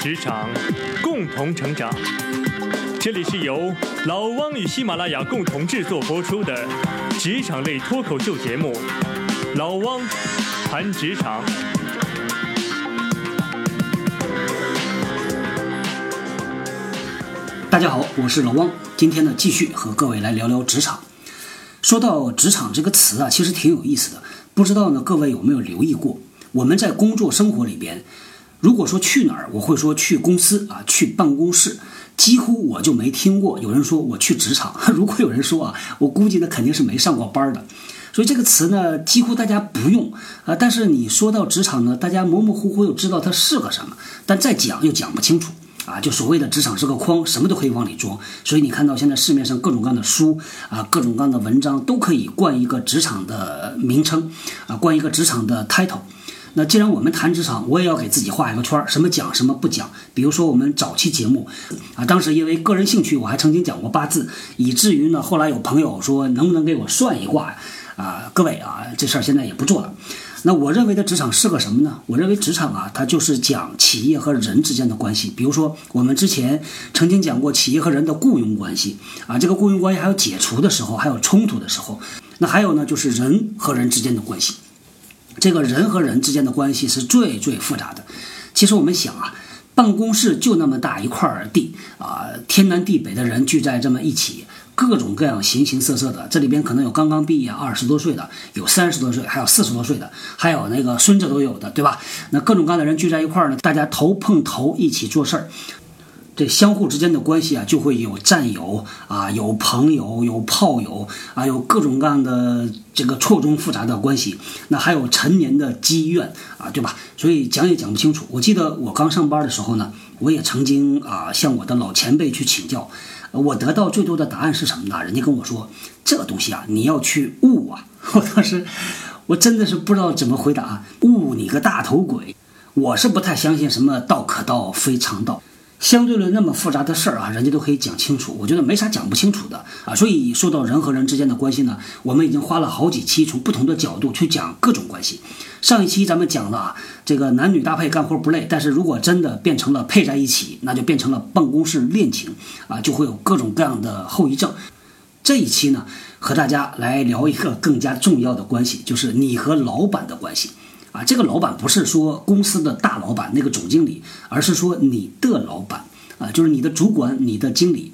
职场，共同成长。这里是由老汪与喜马拉雅共同制作播出的职场类脱口秀节目《老汪谈职场》。大家好，我是老汪，今天呢继续和各位来聊聊职场。说到职场这个词啊，其实挺有意思的，不知道呢各位有没有留意过？我们在工作生活里边，如果说去哪儿，我会说去公司啊，去办公室，几乎我就没听过有人说我去职场。如果有人说啊，我估计那肯定是没上过班的。所以这个词呢，几乎大家不用啊。但是你说到职场呢，大家模模糊糊又知道它是个什么，但再讲又讲不清楚啊。就所谓的职场是个筐，什么都可以往里装。所以你看到现在市面上各种各样的书啊，各种各样的文章都可以冠一个职场的名称啊，冠一个职场的 title。那既然我们谈职场，我也要给自己画一个圈儿，什么讲什么不讲。比如说我们早期节目，啊，当时因为个人兴趣，我还曾经讲过八字，以至于呢，后来有朋友说能不能给我算一卦，啊，各位啊，这事儿现在也不做了。那我认为的职场是个什么呢？我认为职场啊，它就是讲企业和人之间的关系。比如说我们之前曾经讲过企业和人的雇佣关系，啊，这个雇佣关系还有解除的时候，还有冲突的时候。那还有呢，就是人和人之间的关系。这个人和人之间的关系是最最复杂的。其实我们想啊，办公室就那么大一块地啊，天南地北的人聚在这么一起，各种各样形形色色的。这里边可能有刚刚毕业二十多岁的，有三十多岁，还有四十多岁的，还有那个孙子都有的，对吧？那各种各样的人聚在一块儿呢，大家头碰头一起做事儿。这相互之间的关系啊，就会有战友啊，有朋友，有炮友啊，有各种各样的这个错综复杂的关系。那还有陈年的积怨啊，对吧？所以讲也讲不清楚。我记得我刚上班的时候呢，我也曾经啊向我的老前辈去请教，我得到最多的答案是什么呢？人家跟我说，这个东西啊，你要去悟啊。我当时我真的是不知道怎么回答，悟你个大头鬼！我是不太相信什么道可道非常道。相对论那么复杂的事儿啊，人家都可以讲清楚，我觉得没啥讲不清楚的啊。所以说到人和人之间的关系呢，我们已经花了好几期，从不同的角度去讲各种关系。上一期咱们讲了啊，这个男女搭配干活不累，但是如果真的变成了配在一起，那就变成了办公室恋情啊，就会有各种各样的后遗症。这一期呢，和大家来聊一个更加重要的关系，就是你和老板的关系。啊，这个老板不是说公司的大老板那个总经理，而是说你的老板啊，就是你的主管、你的经理。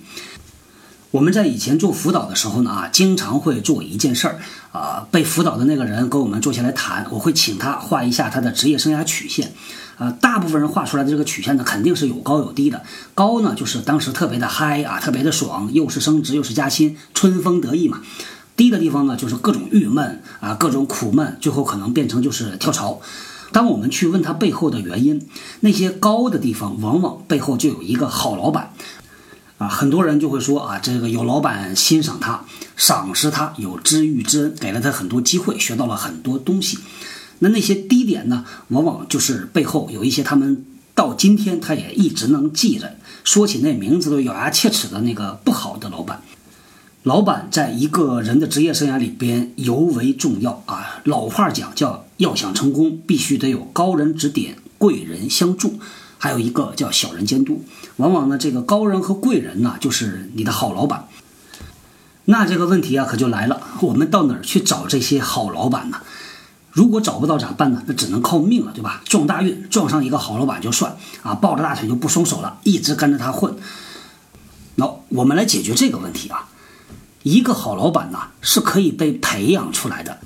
我们在以前做辅导的时候呢，啊，经常会做一件事儿啊，被辅导的那个人跟我们坐下来谈，我会请他画一下他的职业生涯曲线。啊，大部分人画出来的这个曲线呢，肯定是有高有低的。高呢，就是当时特别的嗨啊，特别的爽，又是升职又是加薪，春风得意嘛。低的地方呢，就是各种郁闷啊，各种苦闷，最后可能变成就是跳槽。当我们去问他背后的原因，那些高的地方往往背后就有一个好老板啊。很多人就会说啊，这个有老板欣赏他，赏识他，有知遇之恩，给了他很多机会，学到了很多东西。那那些低点呢，往往就是背后有一些他们到今天他也一直能记着，说起那名字都咬牙切齿的那个不好的老板。老板在一个人的职业生涯里边尤为重要啊！老话讲叫要想成功，必须得有高人指点、贵人相助，还有一个叫小人监督。往往呢，这个高人和贵人呢，就是你的好老板。那这个问题啊，可就来了：我们到哪儿去找这些好老板呢？如果找不到咋办呢？那只能靠命了，对吧？撞大运，撞上一个好老板就算啊，抱着大腿就不松手了，一直跟着他混。那我们来解决这个问题啊。一个好老板呢，是可以被培养出来的，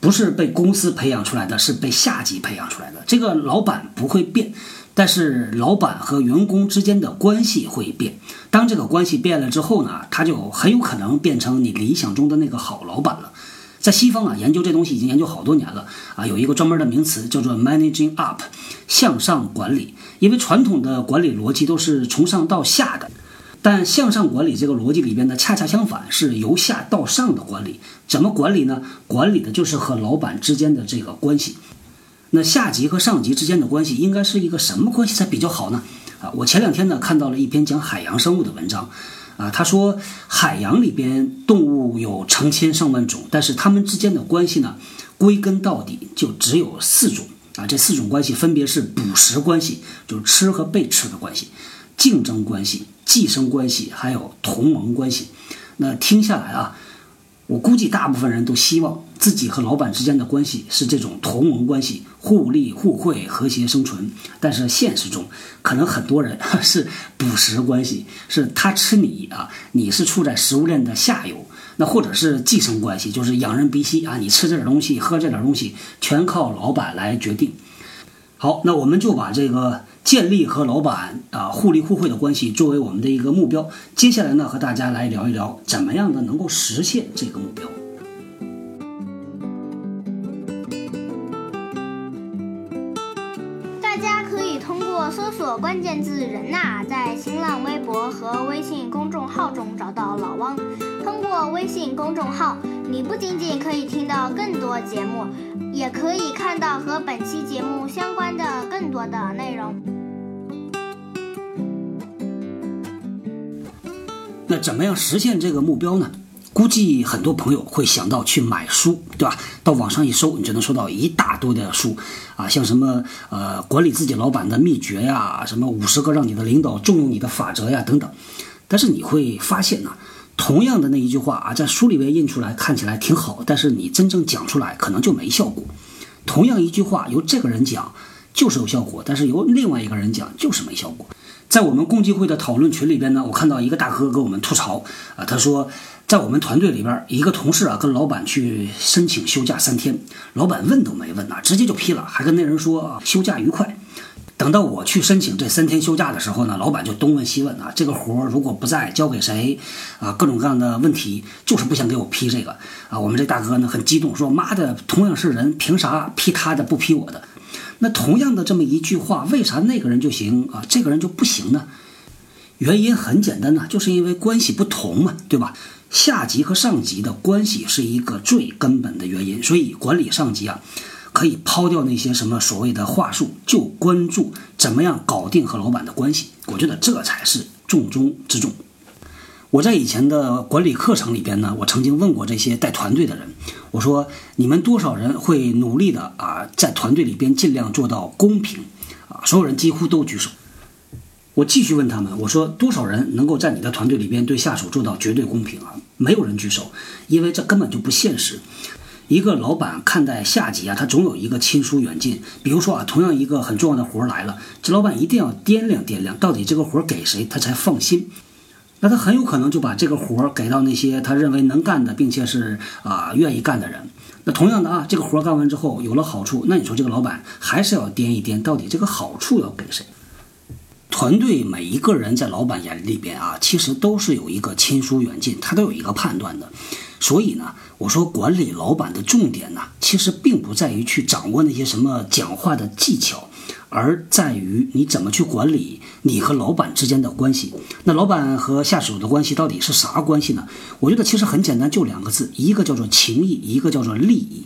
不是被公司培养出来的，是被下级培养出来的。这个老板不会变，但是老板和员工之间的关系会变。当这个关系变了之后呢，他就很有可能变成你理想中的那个好老板了。在西方啊，研究这东西已经研究好多年了啊，有一个专门的名词叫做 managing up，向上管理。因为传统的管理逻辑都是从上到下的。但向上管理这个逻辑里边呢，恰恰相反，是由下到上的管理。怎么管理呢？管理的就是和老板之间的这个关系。那下级和上级之间的关系应该是一个什么关系才比较好呢？啊，我前两天呢看到了一篇讲海洋生物的文章，啊，他说海洋里边动物有成千上万种，但是它们之间的关系呢，归根到底就只有四种。啊，这四种关系分别是捕食关系，就是吃和被吃的关系；竞争关系、寄生关系，还有同盟关系。那听下来啊。我估计大部分人都希望自己和老板之间的关系是这种同盟关系，互利互惠、和谐生存。但是现实中，可能很多人是捕食关系，是他吃你啊，你是处在食物链的下游。那或者是寄生关系，就是仰人鼻息啊，你吃这点东西、喝这点东西，全靠老板来决定。好，那我们就把这个。建立和老板啊互利互惠的关系作为我们的一个目标。接下来呢，和大家来聊一聊怎么样的能够实现这个目标。关键字“人呐”在新浪微博和微信公众号中找到老汪。通过微信公众号，你不仅仅可以听到更多节目，也可以看到和本期节目相关的更多的内容。那怎么样实现这个目标呢？估计很多朋友会想到去买书，对吧？到网上一搜，你就能搜到一大堆的书，啊，像什么呃管理自己老板的秘诀呀，什么五十个让你的领导重用你的法则呀等等。但是你会发现呢，同样的那一句话啊，在书里面印出来看起来挺好，但是你真正讲出来可能就没效果。同样一句话由这个人讲就是有效果，但是由另外一个人讲就是没效果。在我们共济会的讨论群里边呢，我看到一个大哥给我们吐槽啊，他说，在我们团队里边，一个同事啊跟老板去申请休假三天，老板问都没问呐，直接就批了，还跟那人说啊休假愉快。等到我去申请这三天休假的时候呢，老板就东问西问啊，这个活如果不在交给谁啊，各种各样的问题，就是不想给我批这个啊。我们这大哥呢很激动，说妈的，同样是人，凭啥批他的不批我的？那同样的这么一句话，为啥那个人就行啊，这个人就不行呢？原因很简单呢，就是因为关系不同嘛，对吧？下级和上级的关系是一个最根本的原因，所以管理上级啊，可以抛掉那些什么所谓的话术，就关注怎么样搞定和老板的关系。我觉得这才是重中之重。我在以前的管理课程里边呢，我曾经问过这些带团队的人，我说你们多少人会努力的啊，在团队里边尽量做到公平啊？所有人几乎都举手。我继续问他们，我说多少人能够在你的团队里边对下属做到绝对公平啊？没有人举手，因为这根本就不现实。一个老板看待下级啊，他总有一个亲疏远近。比如说啊，同样一个很重要的活来了，这老板一定要掂量掂量，到底这个活给谁，他才放心。那他很有可能就把这个活儿给到那些他认为能干的，并且是啊愿意干的人。那同样的啊，这个活儿干完之后有了好处，那你说这个老板还是要掂一掂，到底这个好处要给谁？团队每一个人在老板眼里边啊，其实都是有一个亲疏远近，他都有一个判断的。所以呢，我说管理老板的重点呢，其实并不在于去掌握那些什么讲话的技巧。而在于你怎么去管理你和老板之间的关系。那老板和下属的关系到底是啥关系呢？我觉得其实很简单，就两个字，一个叫做情谊，一个叫做利益。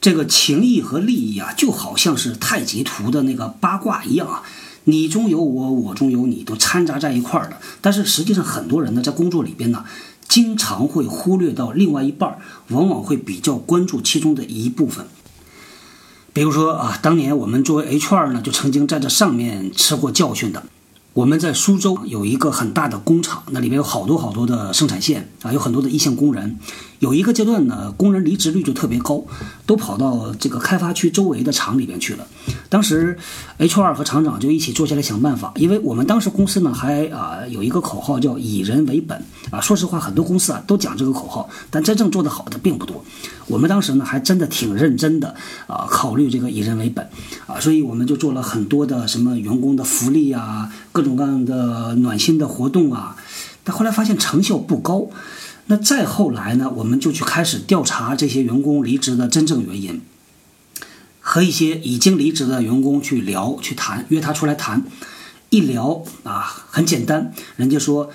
这个情谊和利益啊，就好像是太极图的那个八卦一样啊，你中有我，我中有你，都掺杂在一块儿的。但是实际上，很多人呢在工作里边呢，经常会忽略到另外一半，往往会比较关注其中的一部分。比如说啊，当年我们作为 HR 呢，就曾经在这上面吃过教训的。我们在苏州有一个很大的工厂，那里面有好多好多的生产线啊，有很多的一线工人。有一个阶段呢，工人离职率就特别高，都跑到这个开发区周围的厂里边去了。当时，HR 和厂长就一起坐下来想办法，因为我们当时公司呢还啊有一个口号叫以人为本啊。说实话，很多公司啊都讲这个口号，但真正做得好的并不多。我们当时呢还真的挺认真的啊，考虑这个以人为本啊，所以我们就做了很多的什么员工的福利啊，各种各样的暖心的活动啊。但后来发现成效不高。那再后来呢，我们就去开始调查这些员工离职的真正原因，和一些已经离职的员工去聊、去谈，约他出来谈。一聊啊，很简单，人家说。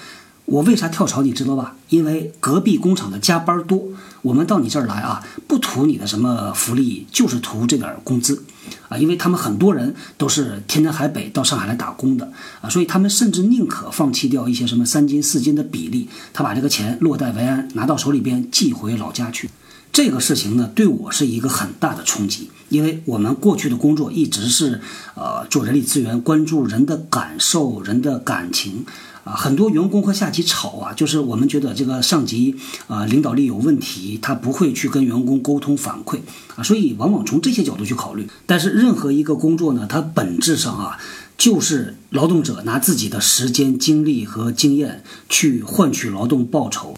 我为啥跳槽？你知道吧？因为隔壁工厂的加班多，我们到你这儿来啊，不图你的什么福利，就是图这点工资，啊，因为他们很多人都是天南海北到上海来打工的啊，所以他们甚至宁可放弃掉一些什么三金四金的比例，他把这个钱落袋为安，拿到手里边寄回老家去。这个事情呢，对我是一个很大的冲击，因为我们过去的工作一直是呃做人力资源，关注人的感受、人的感情。啊，很多员工和下级吵啊，就是我们觉得这个上级啊领导力有问题，他不会去跟员工沟通反馈啊，所以往往从这些角度去考虑。但是任何一个工作呢，它本质上啊，就是劳动者拿自己的时间、精力和经验去换取劳动报酬，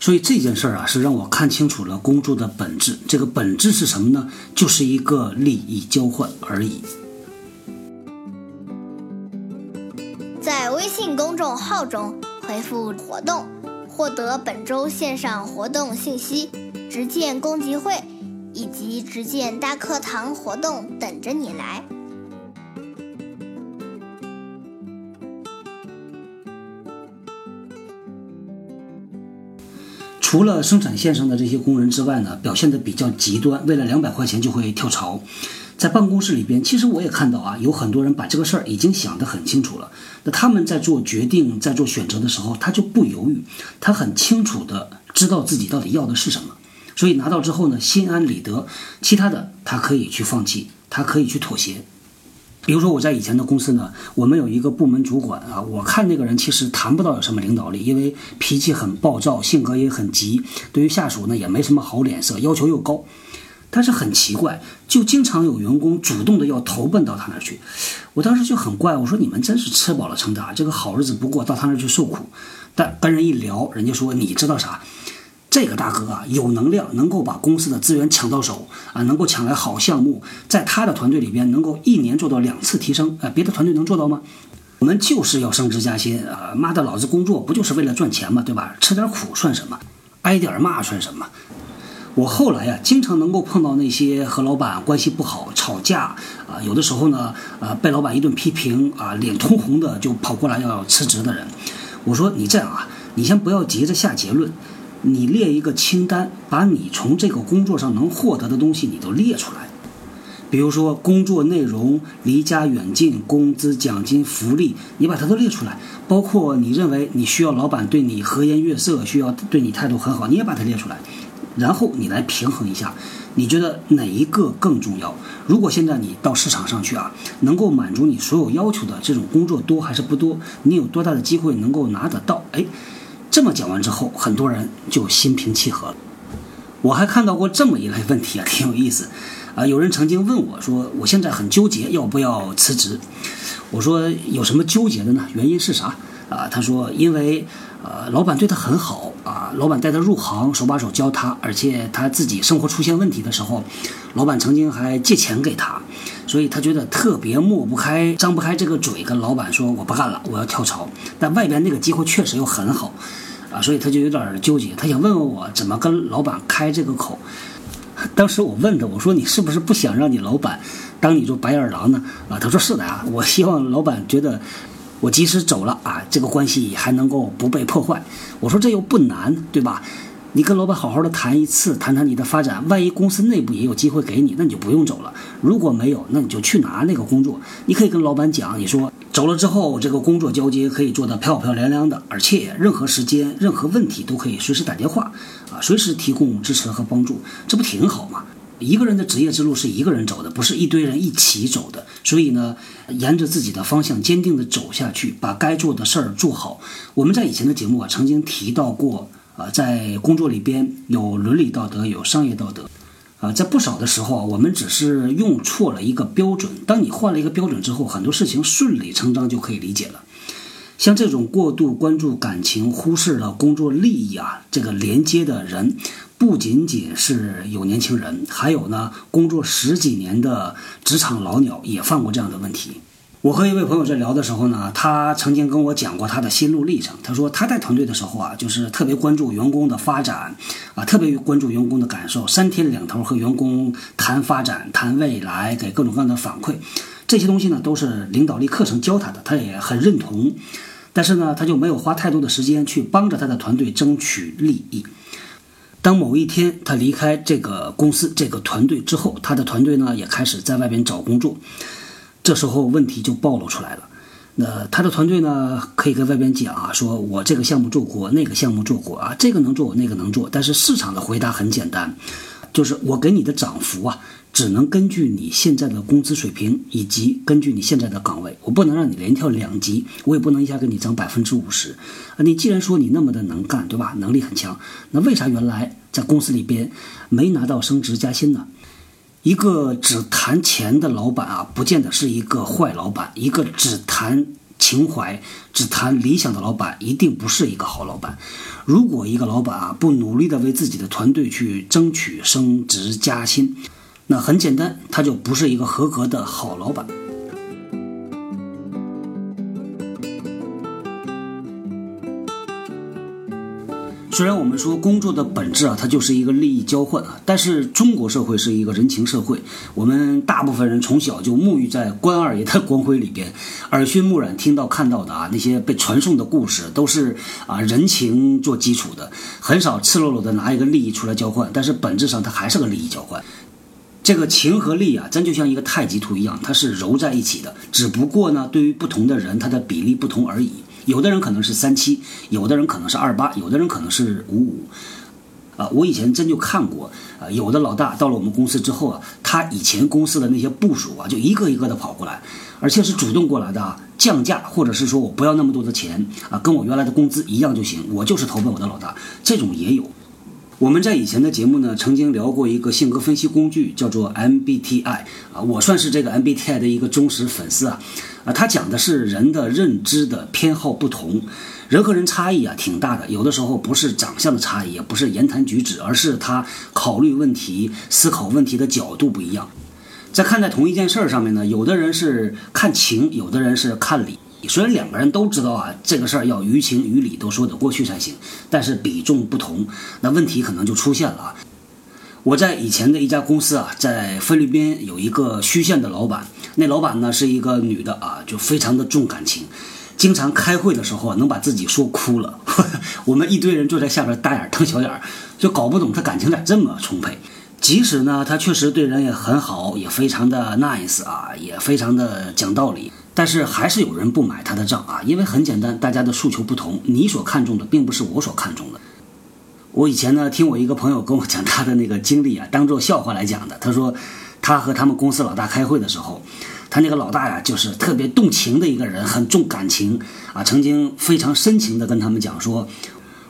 所以这件事儿啊，是让我看清楚了工作的本质。这个本质是什么呢？就是一个利益交换而已。在微信公众号中回复“活动”，获得本周线上活动信息、直见公集会以及直见大课堂活动等着你来。除了生产线上的这些工人之外呢，表现的比较极端，为了两百块钱就会跳槽。在办公室里边，其实我也看到啊，有很多人把这个事儿已经想得很清楚了。那他们在做决定、在做选择的时候，他就不犹豫，他很清楚的知道自己到底要的是什么，所以拿到之后呢，心安理得。其他的他可以去放弃，他可以去妥协。比如说我在以前的公司呢，我们有一个部门主管啊，我看那个人其实谈不到有什么领导力，因为脾气很暴躁，性格也很急，对于下属呢也没什么好脸色，要求又高。但是很奇怪，就经常有员工主动的要投奔到他那儿去。我当时就很怪，我说你们真是吃饱了撑的，这个好日子不过，到他那儿去受苦。但跟人一聊，人家说你知道啥？这个大哥啊，有能量，能够把公司的资源抢到手啊，能够抢来好项目，在他的团队里边能够一年做到两次提升啊，别的团队能做到吗？我们就是要升职加薪啊！妈的，老子工作不就是为了赚钱吗？对吧？吃点苦算什么？挨点骂算什么？我后来呀，经常能够碰到那些和老板关系不好、吵架啊，有的时候呢，呃，被老板一顿批评啊，脸通红的就跑过来要辞职的人。我说你这样啊，你先不要急着下结论，你列一个清单，把你从这个工作上能获得的东西你都列出来。比如说工作内容、离家远近、工资、奖金、福利，你把它都列出来。包括你认为你需要老板对你和颜悦色，需要对你态度很好，你也把它列出来。然后你来平衡一下，你觉得哪一个更重要？如果现在你到市场上去啊，能够满足你所有要求的这种工作多还是不多？你有多大的机会能够拿得到？哎，这么讲完之后，很多人就心平气和了。我还看到过这么一类问题啊，挺有意思啊。有人曾经问我说：“我现在很纠结，要不要辞职？”我说：“有什么纠结的呢？原因是啥？”啊，他说：“因为。”呃，老板对他很好啊，老板带他入行，手把手教他，而且他自己生活出现问题的时候，老板曾经还借钱给他，所以他觉得特别抹不开、张不开这个嘴，跟老板说我不干了，我要跳槽。但外边那个机会确实又很好，啊，所以他就有点纠结，他想问问我怎么跟老板开这个口。当时我问他，我说你是不是不想让你老板当你做白眼狼呢？啊，他说是的啊，我希望老板觉得。我即使走了啊，这个关系还能够不被破坏。我说这又不难，对吧？你跟老板好好的谈一次，谈谈你的发展。万一公司内部也有机会给你，那你就不用走了。如果没有，那你就去拿那个工作。你可以跟老板讲，你说走了之后，这个工作交接可以做得漂漂亮亮的，而且任何时间、任何问题都可以随时打电话，啊，随时提供支持和帮助，这不挺好吗？一个人的职业之路是一个人走的，不是一堆人一起走的。所以呢，沿着自己的方向坚定地走下去，把该做的事儿做好。我们在以前的节目啊，曾经提到过啊，在工作里边有伦理道德，有商业道德。啊，在不少的时候啊，我们只是用错了一个标准。当你换了一个标准之后，很多事情顺理成章就可以理解了。像这种过度关注感情、忽视了工作利益啊，这个连接的人。不仅仅是有年轻人，还有呢，工作十几年的职场老鸟也犯过这样的问题。我和一位朋友在聊的时候呢，他曾经跟我讲过他的心路历程。他说他带团队的时候啊，就是特别关注员工的发展，啊，特别关注员工的感受，三天两头和员工谈发展、谈未来，给各种各样的反馈。这些东西呢，都是领导力课程教他的，他也很认同。但是呢，他就没有花太多的时间去帮着他的团队争取利益。当某一天他离开这个公司、这个团队之后，他的团队呢也开始在外边找工作。这时候问题就暴露出来了。那他的团队呢可以跟外边讲啊，说我这个项目做过，那个项目做过啊，这个能做，那个能做。但是市场的回答很简单，就是我给你的涨幅啊，只能根据你现在的工资水平以及根据你现在的岗位，我不能让你连跳两级，我也不能一下给你涨百分之五十。啊，你既然说你那么的能干，对吧？能力很强，那为啥原来在公司里边没拿到升职加薪呢？一个只谈钱的老板啊，不见得是一个坏老板；一个只谈情怀、只谈理想的老板，一定不是一个好老板。如果一个老板啊不努力的为自己的团队去争取升职加薪，那很简单，他就不是一个合格的好老板。虽然我们说工作的本质啊，它就是一个利益交换啊，但是中国社会是一个人情社会，我们大部分人从小就沐浴在关二爷的光辉里边，耳熏目染，听到看到的啊那些被传颂的故事，都是啊人情做基础的，很少赤裸裸的拿一个利益出来交换，但是本质上它还是个利益交换。这个情和利啊，真就像一个太极图一样，它是揉在一起的，只不过呢，对于不同的人，它的比例不同而已。有的人可能是三七，有的人可能是二八，有的人可能是五五，啊，我以前真就看过，啊，有的老大到了我们公司之后啊，他以前公司的那些部署啊，就一个一个的跑过来，而且是主动过来的啊，降价或者是说我不要那么多的钱啊，跟我原来的工资一样就行，我就是投奔我的老大，这种也有。我们在以前的节目呢，曾经聊过一个性格分析工具，叫做 MBTI 啊，我算是这个 MBTI 的一个忠实粉丝啊，啊，它讲的是人的认知的偏好不同，人和人差异啊挺大的，有的时候不是长相的差异，也不是言谈举止，而是他考虑问题、思考问题的角度不一样，在看待同一件事儿上面呢，有的人是看情，有的人是看理。虽然两个人都知道啊，这个事儿要于情于理都说得过去才行，但是比重不同，那问题可能就出现了啊。我在以前的一家公司啊，在菲律宾有一个虚线的老板，那老板呢是一个女的啊，就非常的重感情，经常开会的时候啊能把自己说哭了。我们一堆人坐在下边大眼瞪小眼，就搞不懂她感情咋这么充沛。即使呢，她确实对人也很好，也非常的 nice 啊，也非常的讲道理。但是还是有人不买他的账啊，因为很简单，大家的诉求不同，你所看重的并不是我所看重的。我以前呢，听我一个朋友跟我讲他的那个经历啊，当做笑话来讲的。他说，他和他们公司老大开会的时候，他那个老大呀，就是特别动情的一个人，很重感情啊，曾经非常深情的跟他们讲说，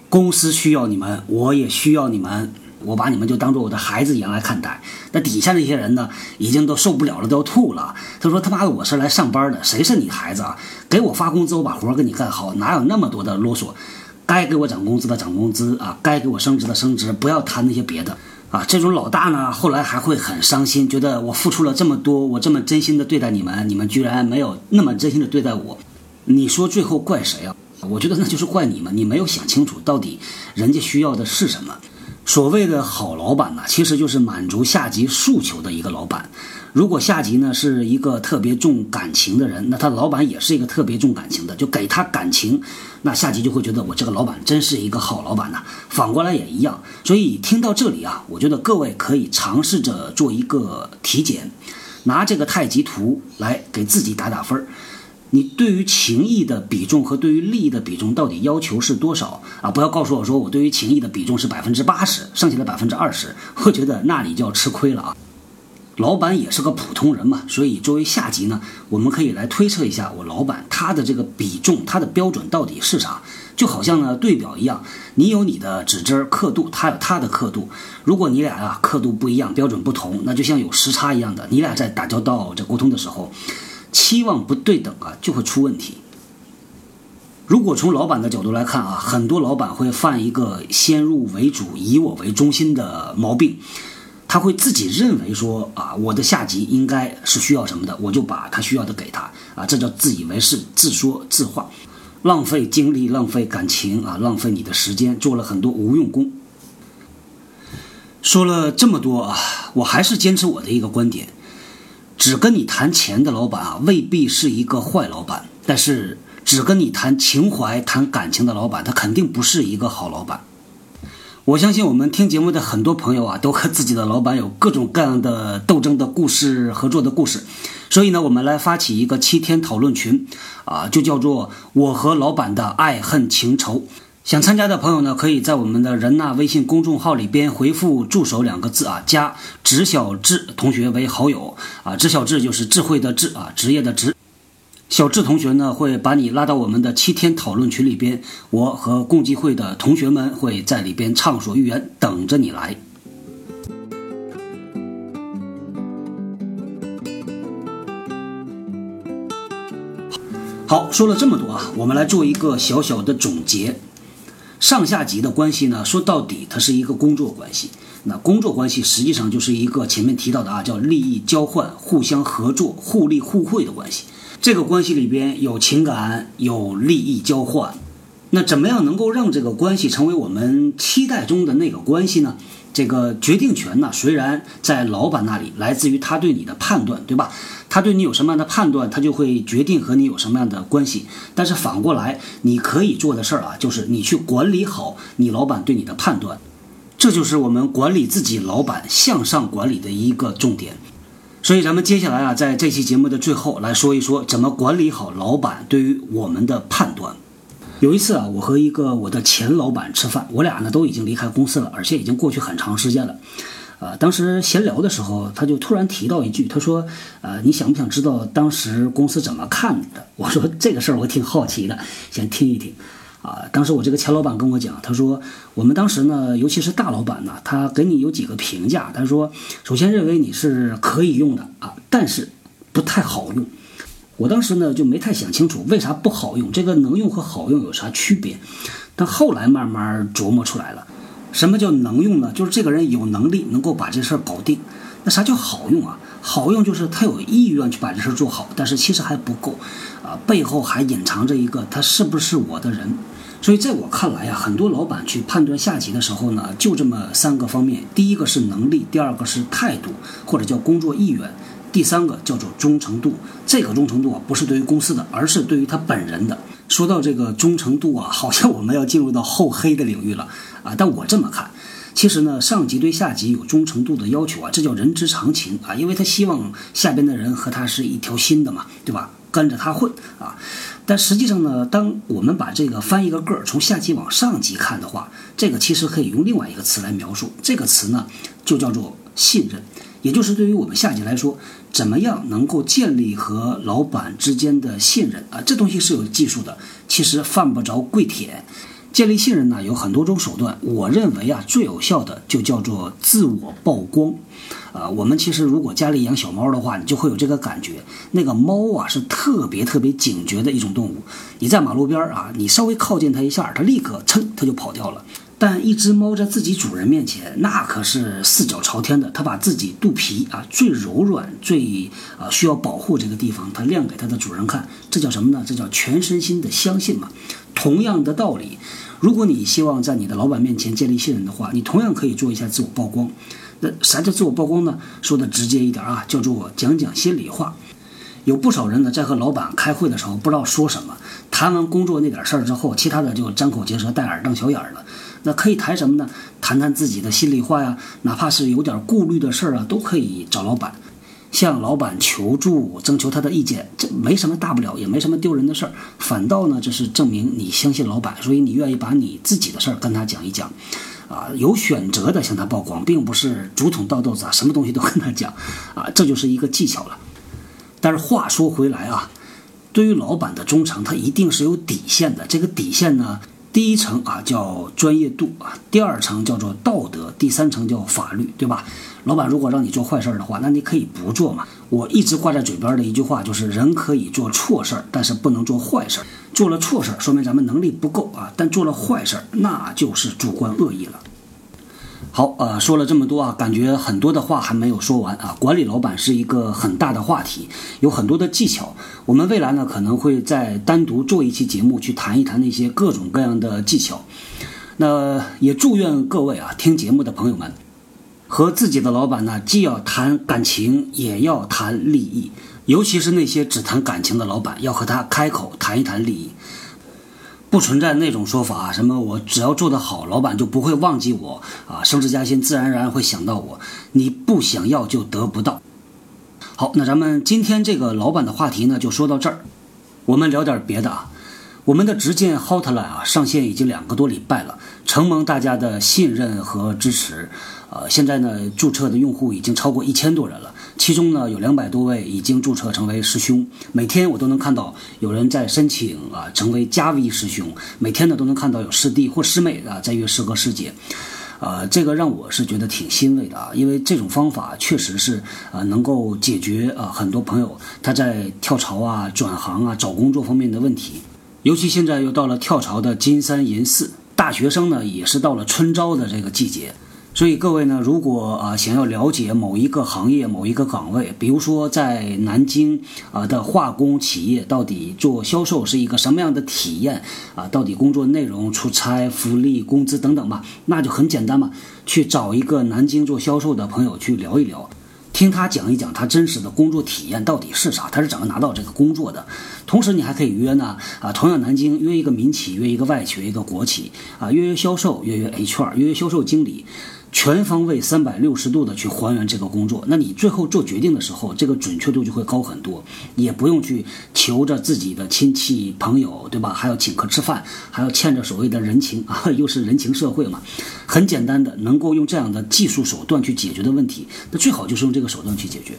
公司需要你们，我也需要你们。我把你们就当做我的孩子一样来看待，那底下那些人呢，已经都受不了了，都要吐了。他说：“他妈的，我是来上班的，谁是你孩子啊？给我发工资，我把活给你干好，哪有那么多的啰嗦？该给我涨工资的涨工资啊，该给我升职的升职，不要谈那些别的啊。”这种老大呢，后来还会很伤心，觉得我付出了这么多，我这么真心的对待你们，你们居然没有那么真心的对待我。你说最后怪谁啊？我觉得那就是怪你们，你没有想清楚到底人家需要的是什么。所谓的好老板呢，其实就是满足下级诉求的一个老板。如果下级呢是一个特别重感情的人，那他老板也是一个特别重感情的，就给他感情，那下级就会觉得我这个老板真是一个好老板呐。反过来也一样。所以听到这里啊，我觉得各位可以尝试着做一个体检，拿这个太极图来给自己打打分儿。你对于情谊的比重和对于利益的比重到底要求是多少啊？不要告诉我说我对于情谊的比重是百分之八十，剩下的百分之二十，我觉得那你就要吃亏了啊。老板也是个普通人嘛，所以作为下级呢，我们可以来推测一下我老板他的这个比重，他的标准到底是啥？就好像呢对表一样，你有你的指针刻度，他有他的刻度。如果你俩啊刻度不一样，标准不同，那就像有时差一样的，你俩在打交道、在沟通的时候。期望不对等啊，就会出问题。如果从老板的角度来看啊，很多老板会犯一个先入为主、以我为中心的毛病，他会自己认为说啊，我的下级应该是需要什么的，我就把他需要的给他啊，这叫自以为是、自说自话，浪费精力、浪费感情啊，浪费你的时间，做了很多无用功。说了这么多啊，我还是坚持我的一个观点。只跟你谈钱的老板啊，未必是一个坏老板；但是只跟你谈情怀、谈感情的老板，他肯定不是一个好老板。我相信我们听节目的很多朋友啊，都和自己的老板有各种各样的斗争的故事、合作的故事。所以呢，我们来发起一个七天讨论群，啊，就叫做“我和老板的爱恨情仇”。想参加的朋友呢，可以在我们的人纳微信公众号里边回复“助手”两个字啊，加职小智同学为好友啊。职小智就是智慧的智啊，职业的职。小智同学呢会把你拉到我们的七天讨论群里边，我和共济会的同学们会在里边畅所欲言，等着你来。好，说了这么多啊，我们来做一个小小的总结。上下级的关系呢，说到底它是一个工作关系。那工作关系实际上就是一个前面提到的啊，叫利益交换、互相合作、互利互惠的关系。这个关系里边有情感，有利益交换。那怎么样能够让这个关系成为我们期待中的那个关系呢？这个决定权呢，虽然在老板那里，来自于他对你的判断，对吧？他对你有什么样的判断，他就会决定和你有什么样的关系。但是反过来，你可以做的事儿啊，就是你去管理好你老板对你的判断，这就是我们管理自己老板向上管理的一个重点。所以咱们接下来啊，在这期节目的最后来说一说，怎么管理好老板对于我们的判断。有一次啊，我和一个我的前老板吃饭，我俩呢都已经离开公司了，而且已经过去很长时间了。呃，当时闲聊的时候，他就突然提到一句，他说：“呃，你想不想知道当时公司怎么看的？” 我说：“这个事儿我挺好奇的，想听一听。”啊，当时我这个前老板跟我讲，他说：“我们当时呢，尤其是大老板呢，他给你有几个评价。他说，首先认为你是可以用的啊，但是不太好用。”我当时呢就没太想清楚为啥不好用，这个能用和好用有啥区别？但后来慢慢琢磨出来了，什么叫能用呢？就是这个人有能力能够把这事儿搞定。那啥叫好用啊？好用就是他有意愿去把这事儿做好，但是其实还不够，啊，背后还隐藏着一个他是不是我的人。所以在我看来呀，很多老板去判断下级的时候呢，就这么三个方面：第一个是能力，第二个是态度，或者叫工作意愿。第三个叫做忠诚度，这个忠诚度啊，不是对于公司的，而是对于他本人的。说到这个忠诚度啊，好像我们要进入到厚黑的领域了啊。但我这么看，其实呢，上级对下级有忠诚度的要求啊，这叫人之常情啊，因为他希望下边的人和他是一条心的嘛，对吧？跟着他混啊。但实际上呢，当我们把这个翻一个个儿，从下级往上级看的话，这个其实可以用另外一个词来描述，这个词呢，就叫做信任。也就是对于我们下级来说，怎么样能够建立和老板之间的信任啊？这东西是有技术的，其实犯不着跪舔。建立信任呢，有很多种手段。我认为啊，最有效的就叫做自我曝光。啊，我们其实如果家里养小猫的话，你就会有这个感觉。那个猫啊，是特别特别警觉的一种动物。你在马路边啊，你稍微靠近它一下，它立刻噌，它就跑掉了。但一只猫在自己主人面前，那可是四脚朝天的。它把自己肚皮啊最柔软、最啊需要保护这个地方，它亮给它的主人看。这叫什么呢？这叫全身心的相信嘛。同样的道理，如果你希望在你的老板面前建立信任的话，你同样可以做一下自我曝光。那啥叫自我曝光呢？说的直接一点啊，叫做讲讲心里话。有不少人呢，在和老板开会的时候，不知道说什么。谈完工作那点事儿之后，其他的就张口结舌、戴耳瞪小眼了。那可以谈什么呢？谈谈自己的心里话呀，哪怕是有点顾虑的事儿啊，都可以找老板，向老板求助，征求他的意见，这没什么大不了，也没什么丢人的事儿。反倒呢，这是证明你相信老板，所以你愿意把你自己的事儿跟他讲一讲，啊，有选择的向他曝光，并不是竹筒倒豆子啊，什么东西都跟他讲，啊，这就是一个技巧了。但是话说回来啊，对于老板的忠诚，他一定是有底线的，这个底线呢？第一层啊叫专业度啊，第二层叫做道德，第三层叫法律，对吧？老板如果让你做坏事的话，那你可以不做嘛。我一直挂在嘴边的一句话就是：人可以做错事儿，但是不能做坏事儿。做了错事儿，说明咱们能力不够啊；但做了坏事儿，那就是主观恶意了。好，呃，说了这么多啊，感觉很多的话还没有说完啊。管理老板是一个很大的话题，有很多的技巧。我们未来呢可能会再单独做一期节目去谈一谈那些各种各样的技巧。那也祝愿各位啊，听节目的朋友们，和自己的老板呢，既要谈感情，也要谈利益。尤其是那些只谈感情的老板，要和他开口谈一谈利益。不存在那种说法，什么我只要做得好，老板就不会忘记我啊，升职加薪自然而然会想到我。你不想要就得不到。好，那咱们今天这个老板的话题呢，就说到这儿。我们聊点别的啊。我们的直建 Hotline 啊，上线已经两个多礼拜了，承蒙大家的信任和支持，呃，现在呢，注册的用户已经超过一千多人了，其中呢，有两百多位已经注册成为师兄，每天我都能看到有人在申请啊，成为加 V 师兄，每天呢都能看到有师弟或师妹啊在约师哥师姐。呃，这个让我是觉得挺欣慰的啊，因为这种方法确实是呃能够解决呃很多朋友他在跳槽啊、转行啊、找工作方面的问题。尤其现在又到了跳槽的金三银四，大学生呢也是到了春招的这个季节。所以各位呢，如果啊想要了解某一个行业、某一个岗位，比如说在南京啊的化工企业，到底做销售是一个什么样的体验啊？到底工作内容、出差、福利、工资等等吧，那就很简单嘛，去找一个南京做销售的朋友去聊一聊。听他讲一讲他真实的工作体验到底是啥，他是怎么拿到这个工作的。同时，你还可以约呢啊，同样南京约一个民企，约一个外企，约一个国企啊，约约销售，约约 HR，约约销售经理。全方位三百六十度的去还原这个工作，那你最后做决定的时候，这个准确度就会高很多，也不用去求着自己的亲戚朋友，对吧？还要请客吃饭，还要欠着所谓的人情啊，又是人情社会嘛。很简单的，能够用这样的技术手段去解决的问题，那最好就是用这个手段去解决。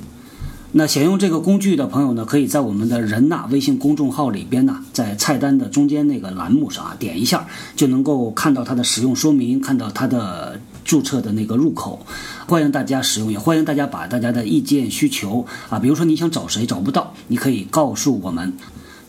那想用这个工具的朋友呢，可以在我们的人呐微信公众号里边呢，在菜单的中间那个栏目上啊，点一下就能够看到它的使用说明，看到它的。注册的那个入口，欢迎大家使用，也欢迎大家把大家的意见需求啊，比如说你想找谁找不到，你可以告诉我们。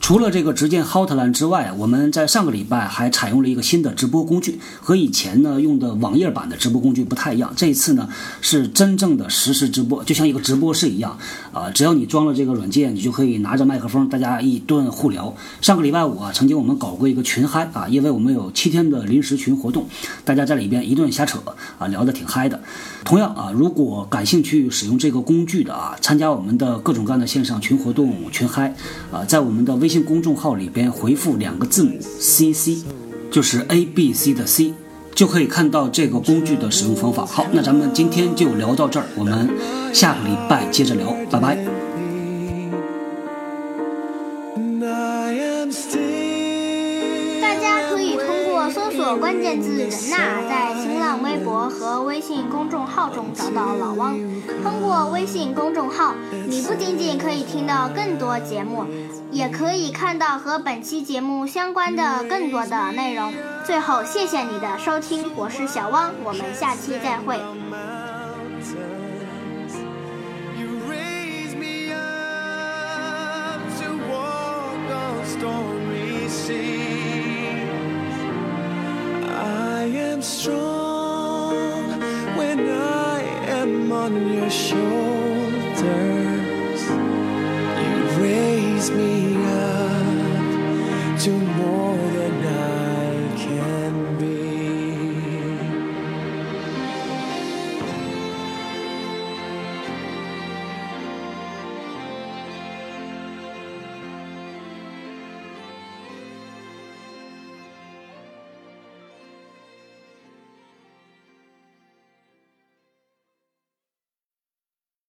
除了这个直接 Hotline 之外，我们在上个礼拜还采用了一个新的直播工具，和以前呢用的网页版的直播工具不太一样。这一次呢是真正的实时直播，就像一个直播室一样啊！只要你装了这个软件，你就可以拿着麦克风，大家一顿互聊。上个礼拜五啊，曾经我们搞过一个群嗨啊，因为我们有七天的临时群活动，大家在里边一顿瞎扯啊，聊得挺嗨的。同样啊，如果感兴趣使用这个工具的啊，参加我们的各种各样的线上群活动群嗨啊，在我们的微。微信公众号里边回复两个字母 CC，就是 A B C 的 C，就可以看到这个工具的使用方法。好，那咱们今天就聊到这儿，我们下个礼拜接着聊，拜拜。关键字“人呐”在新浪微博和微信公众号中找到老汪。通过微信公众号，你不仅仅可以听到更多节目。也可以看到和本期节目相关的更多的内容。最后，谢谢你的收听，我是小汪，我们下期再会。strong when I am on your shore.